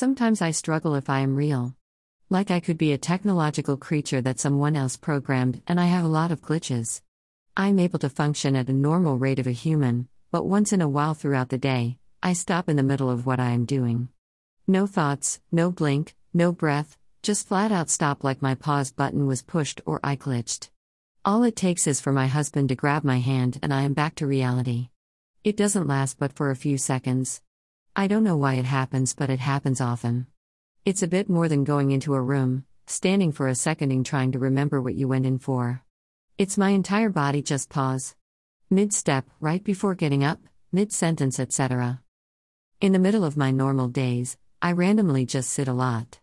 Sometimes I struggle if I am real. Like I could be a technological creature that someone else programmed, and I have a lot of glitches. I'm able to function at a normal rate of a human, but once in a while throughout the day, I stop in the middle of what I am doing. No thoughts, no blink, no breath, just flat out stop like my pause button was pushed or I glitched. All it takes is for my husband to grab my hand and I am back to reality. It doesn't last but for a few seconds. I don't know why it happens, but it happens often. It's a bit more than going into a room, standing for a second and trying to remember what you went in for. It's my entire body just pause. Mid step, right before getting up, mid sentence, etc. In the middle of my normal days, I randomly just sit a lot.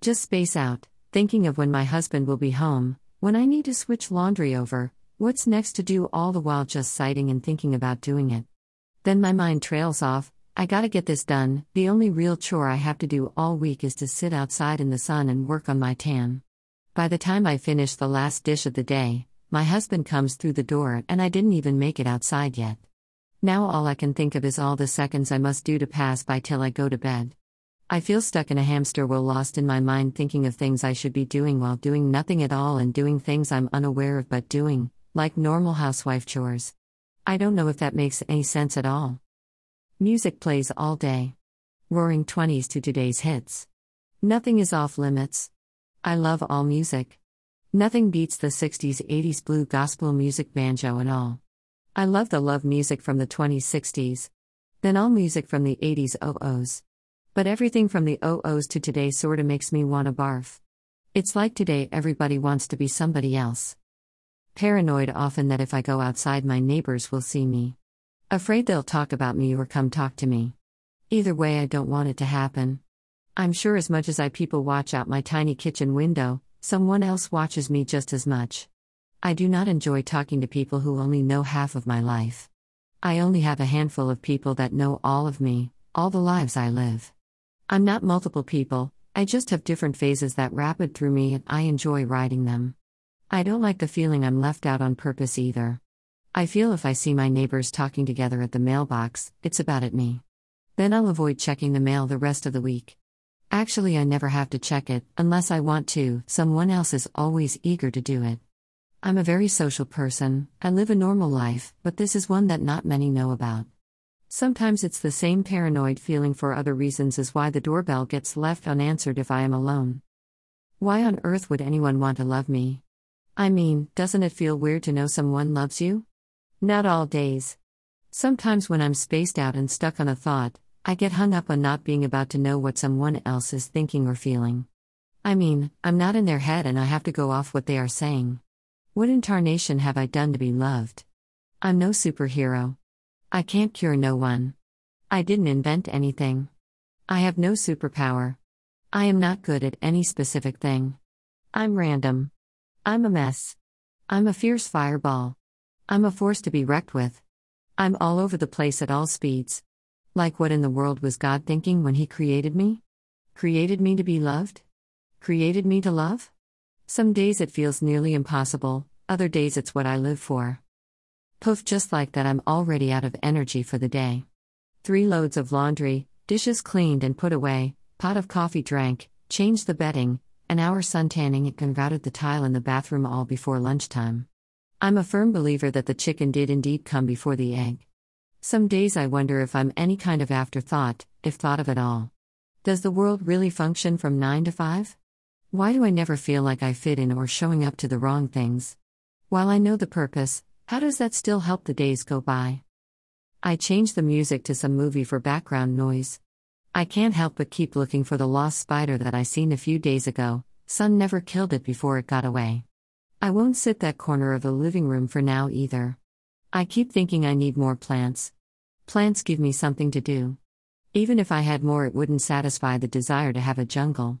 Just space out, thinking of when my husband will be home, when I need to switch laundry over, what's next to do, all the while just sighting and thinking about doing it. Then my mind trails off, I gotta get this done. The only real chore I have to do all week is to sit outside in the sun and work on my tan. By the time I finish the last dish of the day, my husband comes through the door and I didn't even make it outside yet. Now all I can think of is all the seconds I must do to pass by till I go to bed. I feel stuck in a hamster wheel, lost in my mind, thinking of things I should be doing while doing nothing at all and doing things I'm unaware of but doing, like normal housewife chores. I don't know if that makes any sense at all. Music plays all day. Roaring 20s to today's hits. Nothing is off limits. I love all music. Nothing beats the 60s 80s blue gospel music, banjo, and all. I love the love music from the 20s 60s. Then all music from the 80s 00s. But everything from the 00s to today sorta makes me wanna barf. It's like today everybody wants to be somebody else. Paranoid often that if I go outside, my neighbors will see me. Afraid they'll talk about me or come talk to me. Either way, I don't want it to happen. I'm sure as much as I people watch out my tiny kitchen window, someone else watches me just as much. I do not enjoy talking to people who only know half of my life. I only have a handful of people that know all of me, all the lives I live. I'm not multiple people, I just have different phases that rapid through me and I enjoy riding them. I don't like the feeling I'm left out on purpose either. I feel if I see my neighbors talking together at the mailbox, it's about at me. Then I'll avoid checking the mail the rest of the week. Actually, I never have to check it, unless I want to, someone else is always eager to do it. I'm a very social person, I live a normal life, but this is one that not many know about. Sometimes it's the same paranoid feeling for other reasons as why the doorbell gets left unanswered if I am alone. Why on earth would anyone want to love me? I mean, doesn't it feel weird to know someone loves you? Not all days. Sometimes when I'm spaced out and stuck on a thought, I get hung up on not being about to know what someone else is thinking or feeling. I mean, I'm not in their head and I have to go off what they are saying. What incarnation have I done to be loved? I'm no superhero. I can't cure no one. I didn't invent anything. I have no superpower. I am not good at any specific thing. I'm random. I'm a mess. I'm a fierce fireball. I'm a force to be wrecked with. I'm all over the place at all speeds. Like what in the world was God thinking when He created me? Created me to be loved? Created me to love? Some days it feels nearly impossible, other days it's what I live for. Poof, just like that, I'm already out of energy for the day. Three loads of laundry, dishes cleaned and put away, pot of coffee drank, changed the bedding, an hour suntanning and converted the tile in the bathroom all before lunchtime. I'm a firm believer that the chicken did indeed come before the egg. Some days I wonder if I'm any kind of afterthought, if thought of at all. Does the world really function from 9 to 5? Why do I never feel like I fit in or showing up to the wrong things? While I know the purpose, how does that still help the days go by? I change the music to some movie for background noise. I can't help but keep looking for the lost spider that I seen a few days ago. Sun never killed it before it got away. I won't sit that corner of the living room for now either. I keep thinking I need more plants. Plants give me something to do. Even if I had more, it wouldn't satisfy the desire to have a jungle.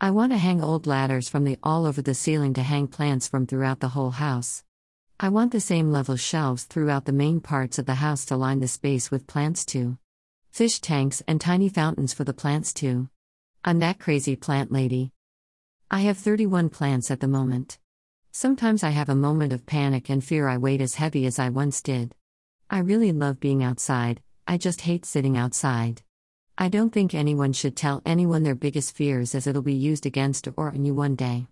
I want to hang old ladders from the all over the ceiling to hang plants from throughout the whole house. I want the same level shelves throughout the main parts of the house to line the space with plants too. Fish tanks and tiny fountains for the plants too. I'm that crazy plant lady. I have 31 plants at the moment. Sometimes I have a moment of panic and fear I weighed as heavy as I once did. I really love being outside, I just hate sitting outside. I don't think anyone should tell anyone their biggest fears as it'll be used against or on you one day.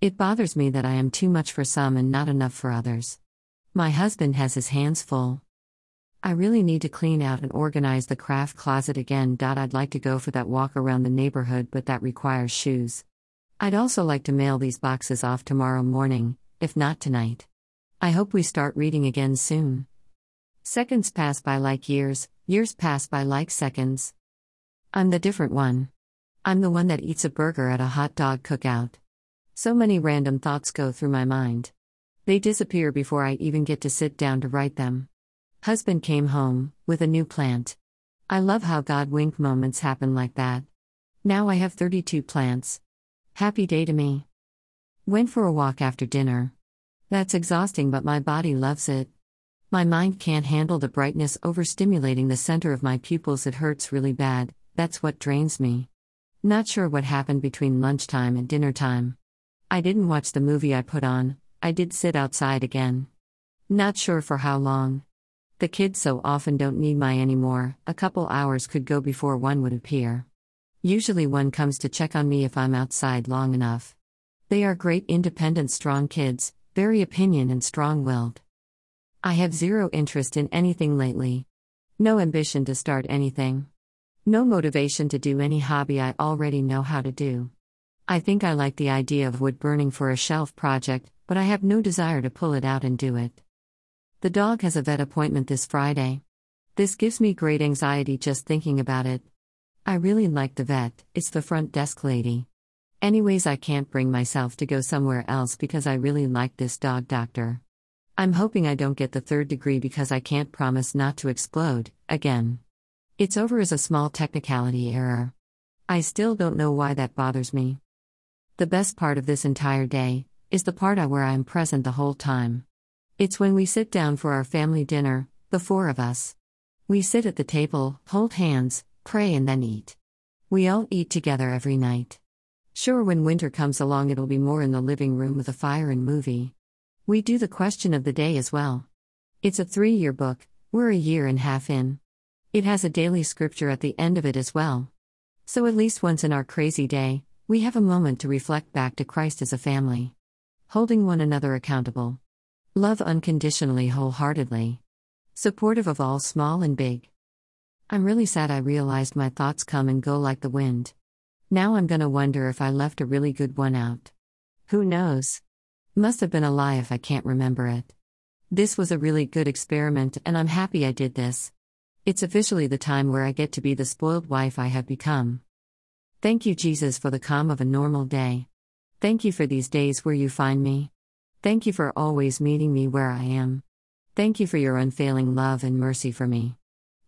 It bothers me that I am too much for some and not enough for others. My husband has his hands full. I really need to clean out and organize the craft closet again. I'd like to go for that walk around the neighborhood, but that requires shoes. I'd also like to mail these boxes off tomorrow morning, if not tonight. I hope we start reading again soon. Seconds pass by like years, years pass by like seconds. I'm the different one. I'm the one that eats a burger at a hot dog cookout. So many random thoughts go through my mind. They disappear before I even get to sit down to write them. Husband came home with a new plant. I love how God wink moments happen like that. Now I have 32 plants. Happy day to me. Went for a walk after dinner. That's exhausting, but my body loves it. My mind can't handle the brightness overstimulating the center of my pupils, it hurts really bad, that's what drains me. Not sure what happened between lunchtime and dinner time. I didn't watch the movie I put on, I did sit outside again. Not sure for how long. The kids so often don't need my anymore, a couple hours could go before one would appear. Usually one comes to check on me if I'm outside long enough. They are great independent strong kids, very opinion and strong-willed. I have zero interest in anything lately. No ambition to start anything. No motivation to do any hobby I already know how to do. I think I like the idea of wood burning for a shelf project, but I have no desire to pull it out and do it. The dog has a vet appointment this Friday. This gives me great anxiety just thinking about it. I really like the vet, it's the front desk lady. Anyways, I can't bring myself to go somewhere else because I really like this dog doctor. I'm hoping I don't get the third degree because I can't promise not to explode, again. It's over as a small technicality error. I still don't know why that bothers me. The best part of this entire day is the part where I am present the whole time. It's when we sit down for our family dinner, the four of us. We sit at the table, hold hands, pray, and then eat. We all eat together every night. Sure, when winter comes along, it'll be more in the living room with a fire and movie. We do the question of the day as well. It's a three year book, we're a year and a half in. It has a daily scripture at the end of it as well. So at least once in our crazy day, we have a moment to reflect back to Christ as a family. Holding one another accountable. Love unconditionally, wholeheartedly. Supportive of all small and big. I'm really sad I realized my thoughts come and go like the wind. Now I'm gonna wonder if I left a really good one out. Who knows? Must have been a lie if I can't remember it. This was a really good experiment, and I'm happy I did this. It's officially the time where I get to be the spoiled wife I have become. Thank you, Jesus, for the calm of a normal day. Thank you for these days where you find me. Thank you for always meeting me where I am. Thank you for your unfailing love and mercy for me.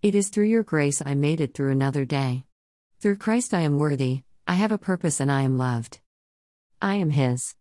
It is through your grace I made it through another day. Through Christ I am worthy, I have a purpose and I am loved. I am His.